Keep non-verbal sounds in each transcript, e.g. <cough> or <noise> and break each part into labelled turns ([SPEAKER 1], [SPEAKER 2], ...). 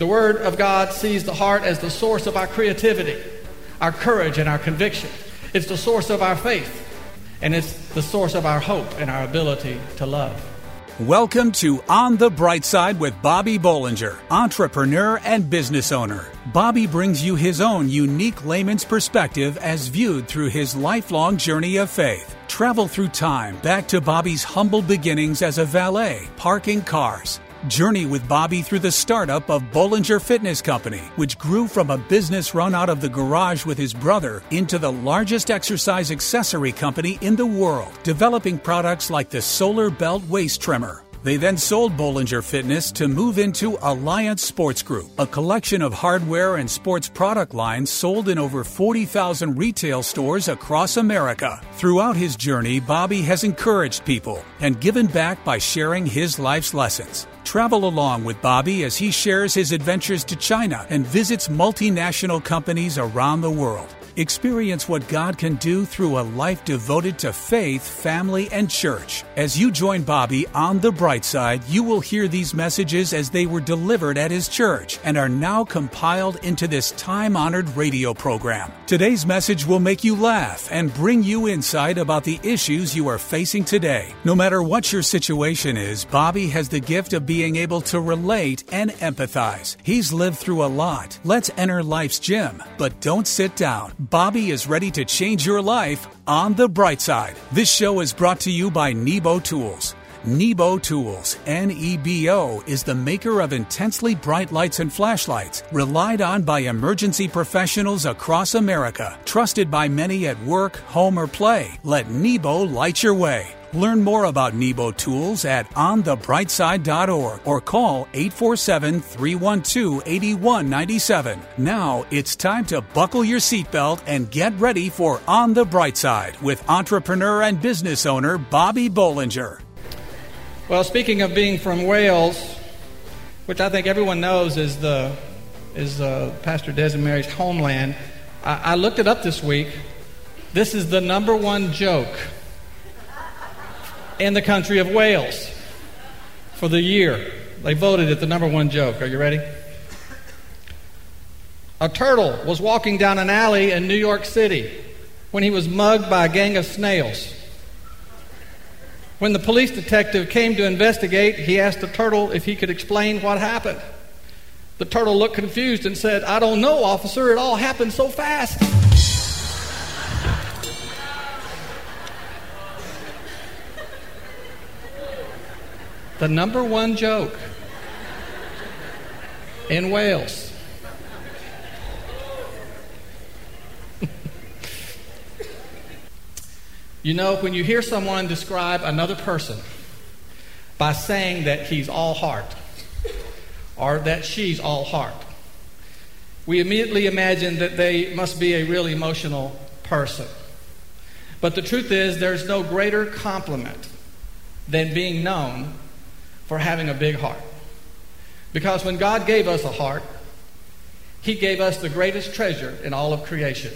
[SPEAKER 1] The Word of God sees the heart as the source of our creativity, our courage, and our conviction. It's the source of our faith, and it's the source of our hope and our ability to love.
[SPEAKER 2] Welcome to On the Bright Side with Bobby Bollinger, entrepreneur and business owner. Bobby brings you his own unique layman's perspective as viewed through his lifelong journey of faith. Travel through time back to Bobby's humble beginnings as a valet, parking cars Journey with Bobby through the startup of Bollinger Fitness Company, which grew from a business run out of the garage with his brother into the largest exercise accessory company in the world, developing products like the Solar Belt Waist Trimmer. They then sold Bollinger Fitness to move into Alliance Sports Group, a collection of hardware and sports product lines sold in over 40,000 retail stores across America. Throughout his journey, Bobby has encouraged people and given back by sharing his life's lessons. Travel along with Bobby as he shares his adventures to China and visits multinational companies around the world. Experience what God can do through a life devoted to faith, family, and church. As you join Bobby on the bright side, you will hear these messages as they were delivered at his church and are now compiled into this time honored radio program. Today's message will make you laugh and bring you insight about the issues you are facing today. No matter what your situation is, Bobby has the gift of being able to relate and empathize. He's lived through a lot. Let's enter life's gym, but don't sit down. Bobby is ready to change your life on the bright side. This show is brought to you by Nebo Tools. Nebo Tools, N E B O, is the maker of intensely bright lights and flashlights, relied on by emergency professionals across America, trusted by many at work, home, or play. Let Nebo light your way. Learn more about Nebo tools at onthebrightside.org or call 847 312 8197. Now it's time to buckle your seatbelt and get ready for On the Bright Side with entrepreneur and business owner Bobby Bollinger.
[SPEAKER 1] Well, speaking of being from Wales, which I think everyone knows is the is uh, Pastor Mary's homeland, I, I looked it up this week. This is the number one joke in the country of Wales for the year. They voted it the number one joke. Are you ready? A turtle was walking down an alley in New York City when he was mugged by a gang of snails. When the police detective came to investigate, he asked the turtle if he could explain what happened. The turtle looked confused and said, I don't know, officer. It all happened so fast. The number one joke in Wales. <laughs> you know, when you hear someone describe another person by saying that he's all heart or that she's all heart, we immediately imagine that they must be a really emotional person. But the truth is, there's no greater compliment than being known for having a big heart. Because when God gave us a heart, He gave us the greatest treasure in all of creation.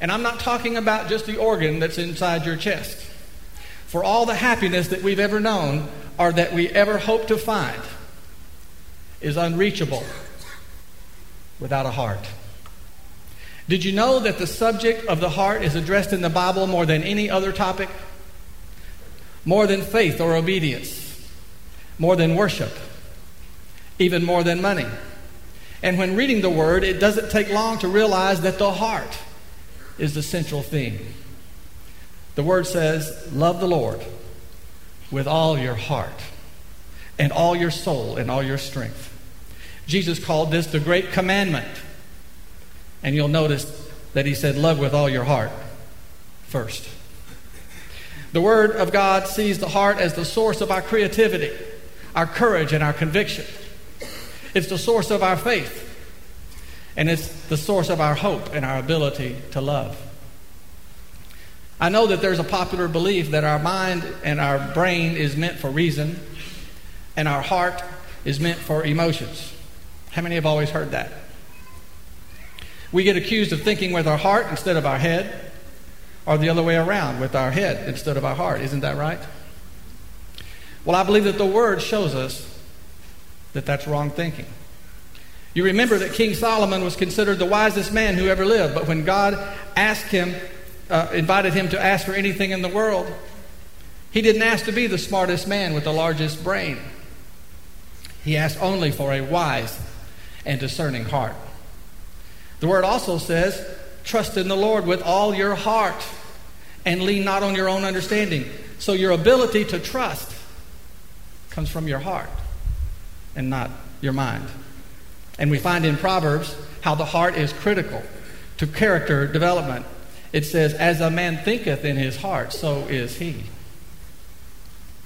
[SPEAKER 1] And I'm not talking about just the organ that's inside your chest. For all the happiness that we've ever known or that we ever hope to find is unreachable without a heart. Did you know that the subject of the heart is addressed in the Bible more than any other topic? More than faith or obedience more than worship, even more than money. And when reading the Word, it doesn't take long to realize that the heart is the central theme. The Word says, Love the Lord with all your heart, and all your soul, and all your strength. Jesus called this the great commandment. And you'll notice that he said, Love with all your heart first. The Word of God sees the heart as the source of our creativity our courage and our conviction. It's the source of our faith. And it's the source of our hope and our ability to love. I know that there's a popular belief that our mind and our brain is meant for reason and our heart is meant for emotions. How many have always heard that? We get accused of thinking with our heart instead of our head, or the other way around, with our head instead of our heart. Isn't that right? Well, I believe that the Word shows us that that's wrong thinking. You remember that King Solomon was considered the wisest man who ever lived, but when God asked him, uh, invited him to ask for anything in the world, he didn't ask to be the smartest man with the largest brain. He asked only for a wise and discerning heart. The word also says, trust in the Lord with all your heart and lean not on your own understanding. So your ability to trust comes from your heart and not your mind. And we find in Proverbs how the heart is critical to character development. It says, As a man thinketh in his heart, so is he.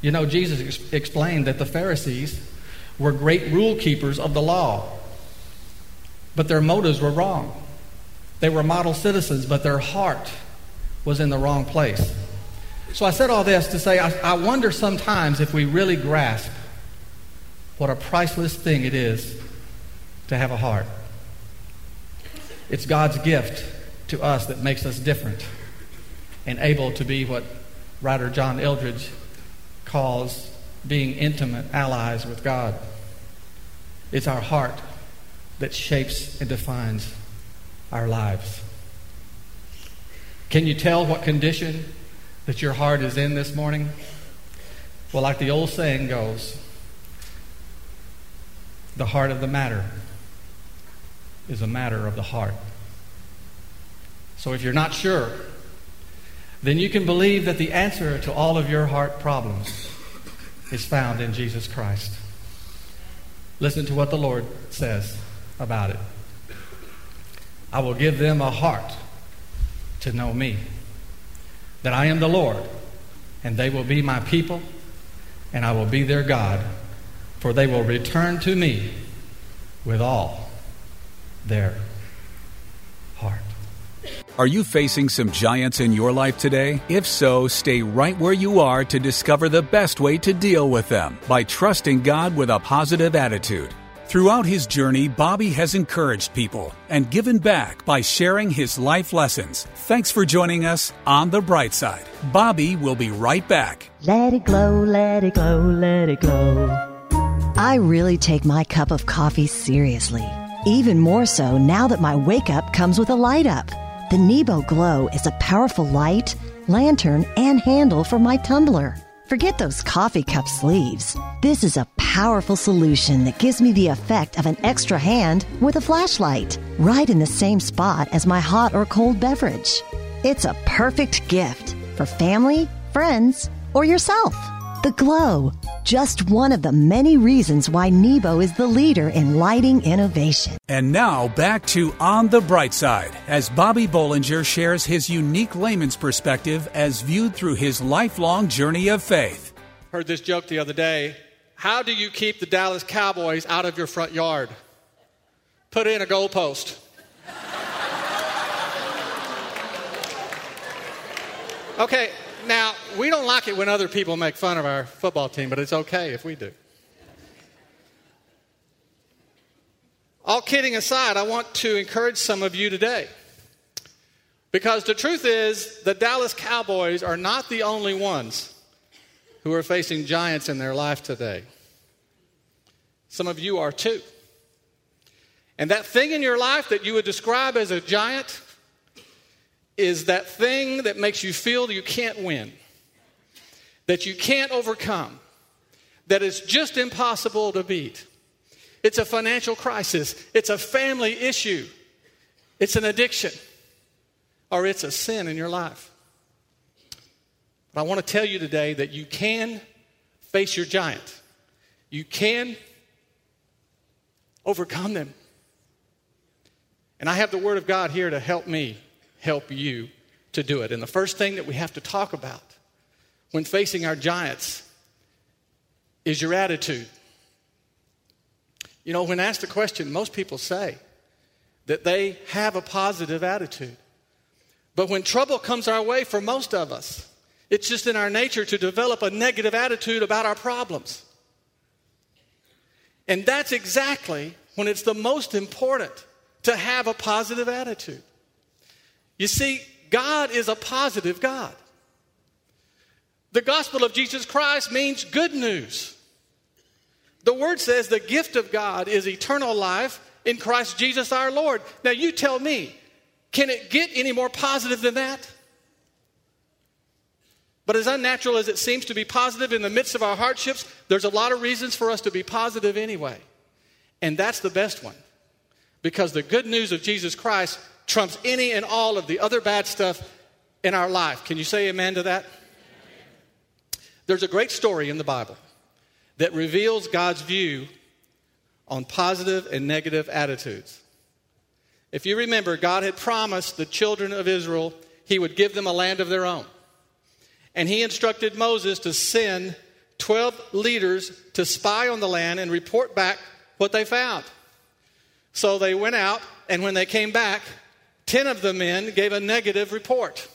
[SPEAKER 1] You know, Jesus ex- explained that the Pharisees were great rule keepers of the law, but their motives were wrong. They were model citizens, but their heart was in the wrong place. So I said all this to say I, I wonder sometimes if we really grasp what a priceless thing it is to have a heart. It's God's gift to us that makes us different and able to be what writer John Eldredge calls being intimate allies with God. It's our heart that shapes and defines our lives. Can you tell what condition that your heart is in this morning? Well, like the old saying goes, the heart of the matter is a matter of the heart. So if you're not sure, then you can believe that the answer to all of your heart problems is found in Jesus Christ. Listen to what the Lord says about it. I will give them a heart to know me, that I am the Lord, and they will be my people, and I will be their God, for they will return to me with all their heart.
[SPEAKER 2] Are you facing some giants in your life today? If so, stay right where you are to discover the best way to deal with them by trusting God with a positive attitude. Throughout his journey, Bobby has encouraged people and given back by sharing his life lessons. Thanks for joining us on The Bright Side. Bobby will be right back.
[SPEAKER 3] Let it glow, let it glow, let it glow. I really take my cup of coffee seriously. Even more so now that my wake up comes with a light up. The Nebo Glow is a powerful light, lantern, and handle for my tumbler. Forget those coffee cup sleeves. This is a powerful solution that gives me the effect of an extra hand with a flashlight, right in the same spot as my hot or cold beverage. It's a perfect gift for family, friends, or yourself. The Glow, just one of the many reasons why Nebo is the leader in lighting innovation.
[SPEAKER 2] And now back to On the Bright Side as Bobby Bollinger shares his unique layman's perspective as viewed through his lifelong journey of faith.
[SPEAKER 1] Heard this joke the other day. How do you keep the Dallas Cowboys out of your front yard? Put in a goalpost. Okay, now, we don't like it when other people make fun of our football team, but it's okay if we do. All kidding aside, I want to encourage some of you today. Because the truth is, the Dallas Cowboys are not the only ones who are facing giants in their life today. Some of you are too. And that thing in your life that you would describe as a giant is that thing that makes you feel you can't win, that you can't overcome, that is just impossible to beat. It's a financial crisis, it's a family issue, it's an addiction, or it's a sin in your life. But I want to tell you today that you can face your giant. You can overcome them. And I have the Word of God here to help me help you to do it. And the first thing that we have to talk about when facing our giants is your attitude. You know, when asked the question, most people say that they have a positive attitude. But when trouble comes our way, for most of us, it's just in our nature to develop a negative attitude about our problems. And that's exactly when it's the most important to have a positive attitude. You see, God is a positive God. The gospel of Jesus Christ means good news. The word says the gift of God is eternal life in Christ Jesus our Lord. Now, you tell me, can it get any more positive than that? But as unnatural as it seems to be positive in the midst of our hardships, there's a lot of reasons for us to be positive anyway. And that's the best one. Because the good news of Jesus Christ trumps any and all of the other bad stuff in our life. Can you say amen to that? There's a great story in the Bible that reveals God's view on positive and negative attitudes. If you remember, God had promised the children of Israel he would give them a land of their own. And he instructed Moses to send 12 leaders to spy on the land and report back what they found. So they went out, and when they came back, 10 of the men gave a negative report.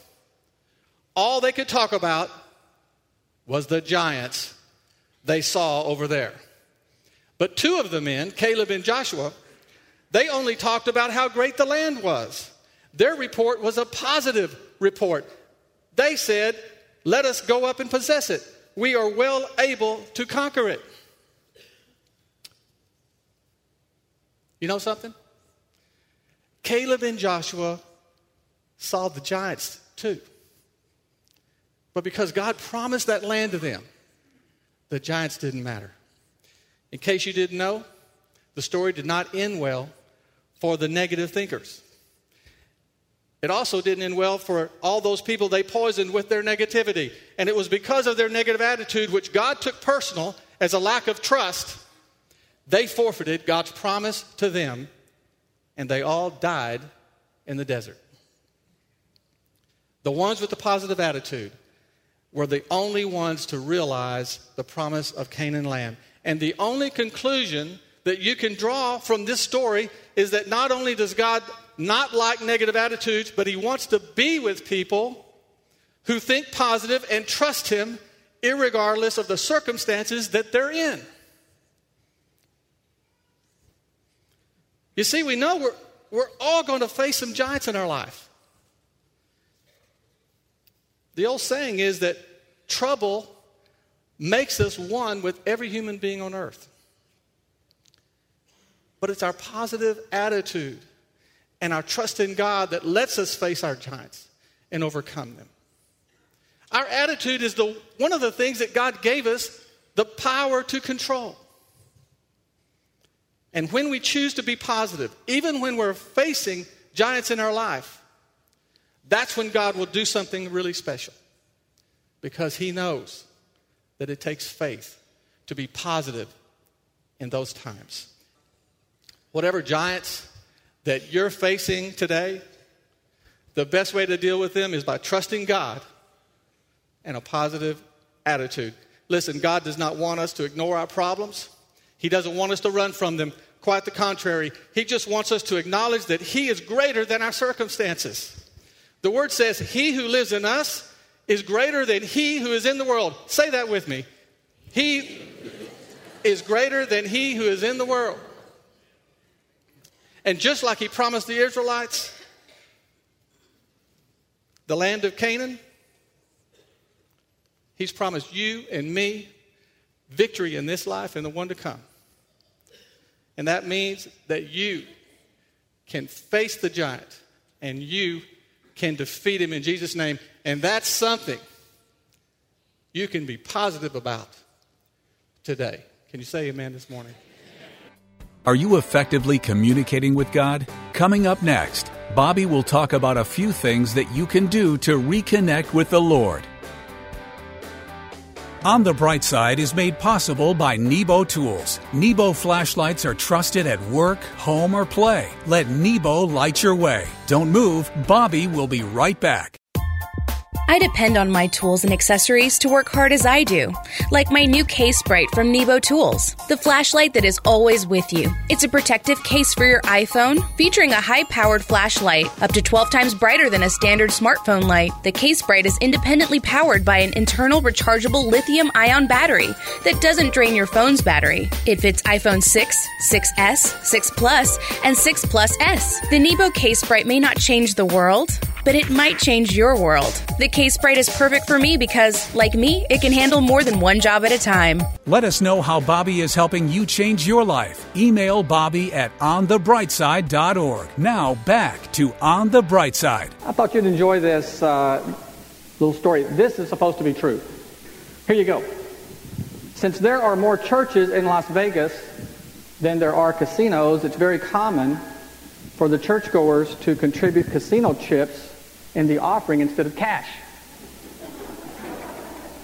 [SPEAKER 1] All they could talk about was the giants they saw over there. But two of the men, Caleb and Joshua, they only talked about how great the land was. Their report was a positive report. They said, Let us go up and possess it. We are well able to conquer it. You know something? Caleb and Joshua saw the giants too. But because God promised that land to them, the giants didn't matter. In case you didn't know, the story did not end well for the negative thinkers. It also didn't end well for all those people they poisoned with their negativity. And it was because of their negative attitude, which God took personal as a lack of trust, they forfeited God's promise to them, and they all died in the desert. The ones with the positive attitude were the only ones to realize the promise of Canaan land. And the only conclusion that you can draw from this story is that not only does God not like negative attitudes, but He wants to be with people who think positive and trust Him, regardless of the circumstances that they're in. You see, we know we're, we're all going to face some giants in our life. The old saying is that trouble makes us one with every human being on earth. But it's our positive attitude and our trust in God that lets us face our giants and overcome them. Our attitude is the, one of the things that God gave us the power to control. And when we choose to be positive, even when we're facing giants in our life, that's when God will do something really special. Because He knows that it takes faith to be positive in those times. Whatever giants that you're facing today, the best way to deal with them is by trusting God and a positive attitude. Listen, God does not want us to ignore our problems. He doesn't want us to run from them. Quite the contrary. He just wants us to acknowledge that He is greater than our circumstances. The word says, He who lives in us is greater than He who is in the world. Say that with me. He is greater than He who is in the world. And just like He promised the Israelites, the land of Canaan, He's promised you and me victory in this life and the one to come. And that means that you can face the giant and you can defeat him in Jesus' name. And that's something you can be positive about today. Can you say amen this morning?
[SPEAKER 2] Are you effectively communicating with God? Coming up next, Bobby will talk about a few things that you can do to reconnect with the Lord. On the Bright Side is made possible by Nebo Tools. Nebo flashlights are trusted at work, home, or play. Let Nebo light your way. Don't move, Bobby will be right back.
[SPEAKER 4] I depend on my tools and accessories to work hard as I do, like my new CaseBrite from Nebo Tools, the flashlight that is always with you. It's a protective case for your iPhone, featuring a high powered flashlight, up to 12 times brighter than a standard smartphone light. The CaseBrite is independently powered by an internal rechargeable lithium ion battery that doesn't drain your phone's battery. It fits iPhone 6, 6S, 6 Plus, and 6 Plus S. The Nebo CaseBrite may not change the world but it might change your world. The CaseBrite is perfect for me because, like me, it can handle more than one job at a time.
[SPEAKER 2] Let us know how Bobby is helping you change your life. Email Bobby at onthebrightside.org. Now back to On the Bright Side.
[SPEAKER 1] I thought you'd enjoy this uh, little story. This is supposed to be true. Here you go. Since there are more churches in Las Vegas than there are casinos, it's very common for the churchgoers to contribute casino chips in the offering instead of cash.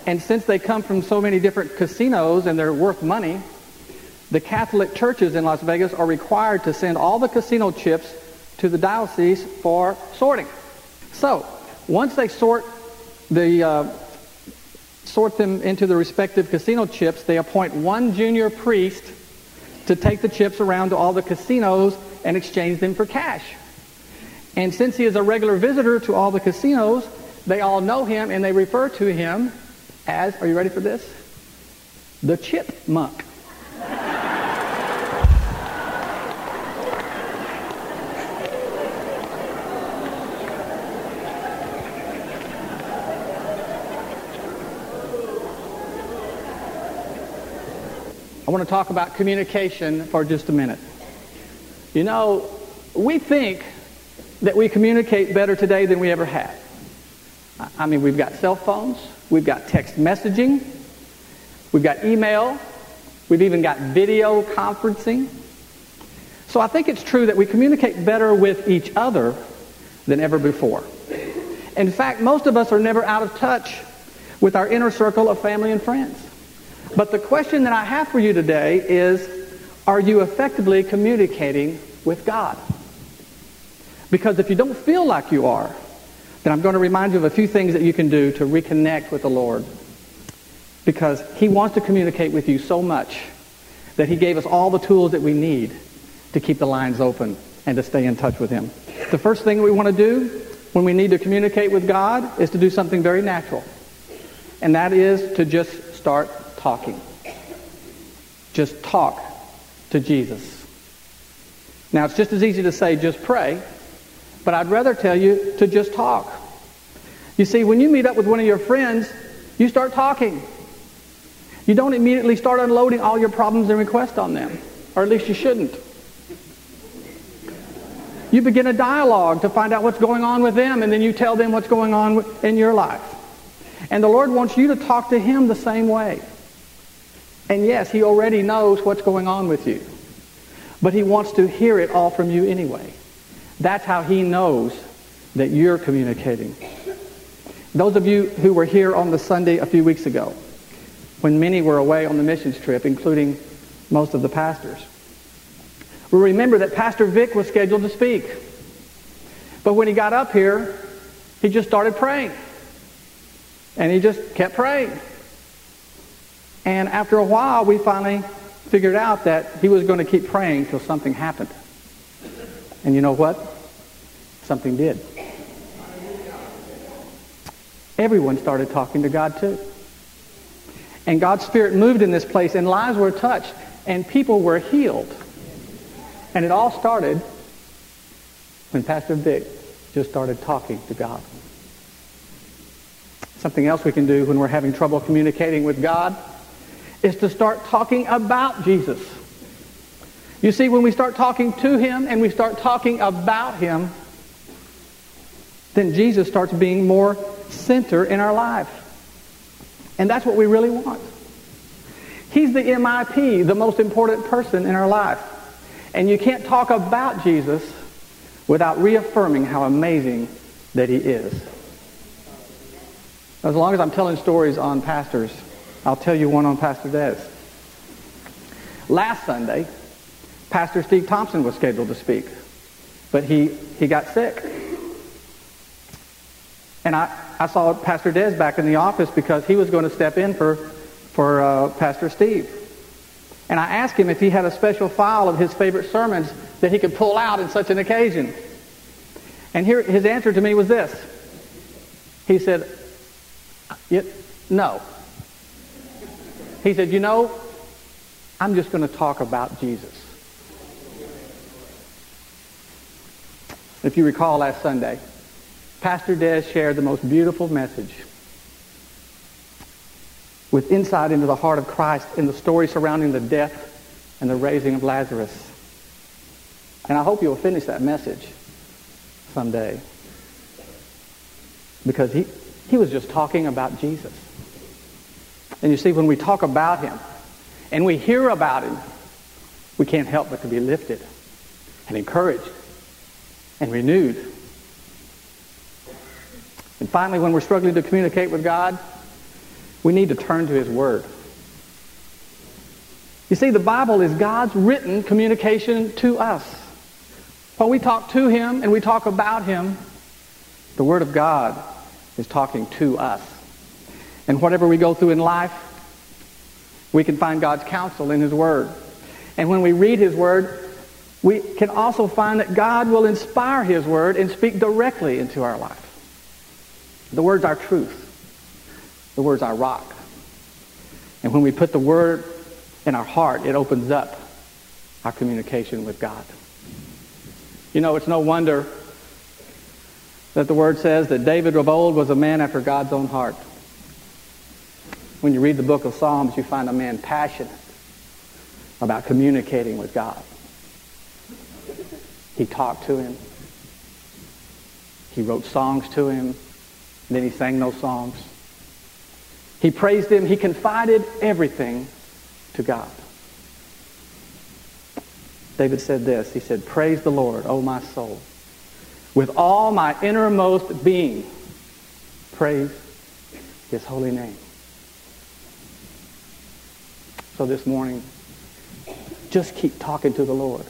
[SPEAKER 1] And since they come from so many different casinos and they're worth money, the Catholic churches in Las Vegas are required to send all the casino chips to the diocese for sorting. So, once they sort the uh, sort them into the respective casino chips, they appoint one junior priest to take the chips around to all the casinos and exchange them for cash. And since he is a regular visitor to all the casinos, they all know him and they refer to him as, are you ready for this? The chipmunk. I want to talk about communication for just a minute. You know, we think that we communicate better today than we ever have. I mean, we've got cell phones, we've got text messaging, we've got email, we've even got video conferencing. So I think it's true that we communicate better with each other than ever before. In fact, most of us are never out of touch with our inner circle of family and friends. But the question that I have for you today is, are you effectively communicating with God? Because if you don't feel like you are, then I'm going to remind you of a few things that you can do to reconnect with the Lord. Because He wants to communicate with you so much that He gave us all the tools that we need to keep the lines open and to stay in touch with Him. The first thing we want to do when we need to communicate with God is to do something very natural. And that is to just start talking. Just talk to Jesus. Now, it's just as easy to say, just pray, but I'd rather tell you to just talk. You see, when you meet up with one of your friends, you start talking. You don't immediately start unloading all your problems and requests on them, or at least you shouldn't. You begin a dialogue to find out what's going on with them, and then you tell them what's going on in your life. And the Lord wants you to talk to Him the same way. And yes, He already knows what's going on with you. But He wants to hear it all from you anyway. That's how He knows that you're communicating. Those of you who were here on the Sunday a few weeks ago, when many were away on the missions trip, including most of the pastors, will remember that Pastor Vic was scheduled to speak. But when he got up here, he just started praying. And he just kept praying. And after a while, we finally figured out that he was going to keep praying till something happened. And you know what? Something did. Everyone started talking to God too. And God's Spirit moved in this place, and lives were touched, and people were healed. And it all started when Pastor Vic just started talking to God. Something else we can do when we're having trouble communicating with God is to start talking about Jesus. You see, when we start talking to him and we start talking about him, then Jesus starts being more center in our life. And that's what we really want. He's the MIP, the most important person in our life. And you can't talk about Jesus without reaffirming how amazing that he is. As long as I'm telling stories on pastors, I'll tell you one on Pastor Des. Last Sunday, Pastor Steve Thompson was scheduled to speak, but he, he got sick. And I, I saw Pastor Des back in the office because he was going to step in for, for uh, Pastor Steve. And I asked him if he had a special file of his favorite sermons that he could pull out in such an occasion. And here, his answer to me was this. He said, no. He said, You know, I'm just going to talk about Jesus. If you recall last Sunday, Pastor Des shared the most beautiful message with insight into the heart of Christ in the story surrounding the death and the raising of Lazarus. And I hope you'll finish that message someday. Because he, he was just talking about Jesus. And you see, when we talk about him and we hear about him, we can't help but to be lifted and encouraged and renewed. And finally, when we're struggling to communicate with God, we need to turn to his word. You see, the Bible is God's written communication to us. When we talk to him and we talk about him, the word of God is talking to us. And whatever we go through in life, we can find God's counsel in his word. And when we read his word, we can also find that God will inspire his word and speak directly into our life. The word's our truth. The word's our rock. And when we put the word in our heart, it opens up our communication with God. You know, it's no wonder that the word says that David of old was a man after God's own heart. When you read the book of Psalms, you find a man passionate about communicating with God. He talked to him. He wrote songs to him. Then he sang those songs. He praised him. He confided everything to God. David said this. He said, Praise the Lord, O my soul. With all my innermost being, praise his holy name. So this morning, just keep talking to the Lord.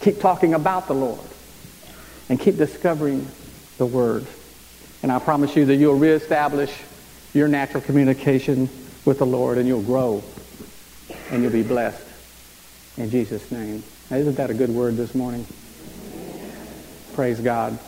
[SPEAKER 1] Keep talking about the Lord. And keep discovering the Word. And I promise you that you'll reestablish your natural communication with the Lord and you'll grow and you'll be blessed. In Jesus' name. Now, isn't that a good word this morning? Praise God.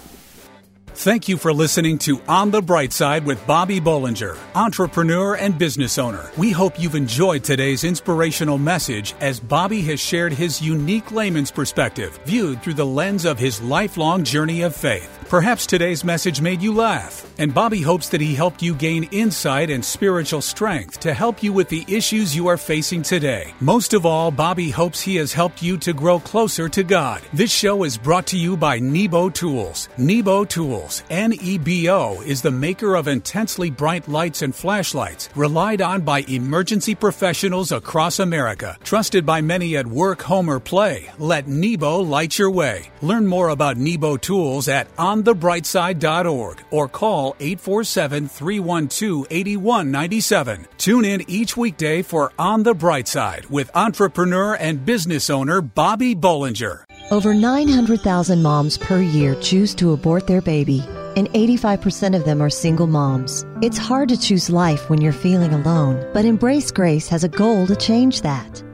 [SPEAKER 2] Thank you for listening to On the Bright Side with Bobby Bollinger, entrepreneur and business owner. We hope you've enjoyed today's inspirational message as Bobby has shared his unique layman's perspective, viewed through the lens of his lifelong journey of faith. Perhaps today's message made you laugh, and Bobby hopes that he helped you gain insight and spiritual strength to help you with the issues you are facing today. Most of all, Bobby hopes he has helped you to grow closer to God. This show is brought to you by Nebo Tools. Nebo Tools, N E B O, is the maker of intensely bright lights and flashlights, relied on by emergency professionals across America. Trusted by many at work, home, or play, let Nebo light your way. Learn more about Nebo Tools at On onthebrightside.org or call 847 312 8197. Tune in each weekday for On the Bright Side with entrepreneur and business owner Bobby Bollinger.
[SPEAKER 3] Over 900,000 moms per year choose to abort their baby, and 85% of them are single moms. It's hard to choose life when you're feeling alone, but Embrace Grace has a goal to change that.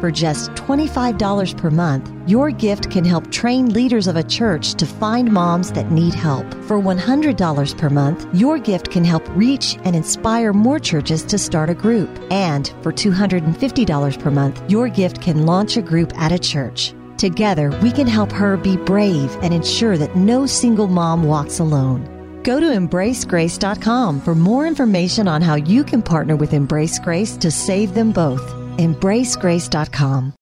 [SPEAKER 3] For just $25 per month, your gift can help train leaders of a church to find moms that need help. For $100 per month, your gift can help reach and inspire more churches to start a group. And for $250 per month, your gift can launch a group at a church. Together, we can help her be brave and ensure that no single mom walks alone. Go to embracegrace.com for more information on how you can partner with Embrace Grace to save them both. embracegrace.com.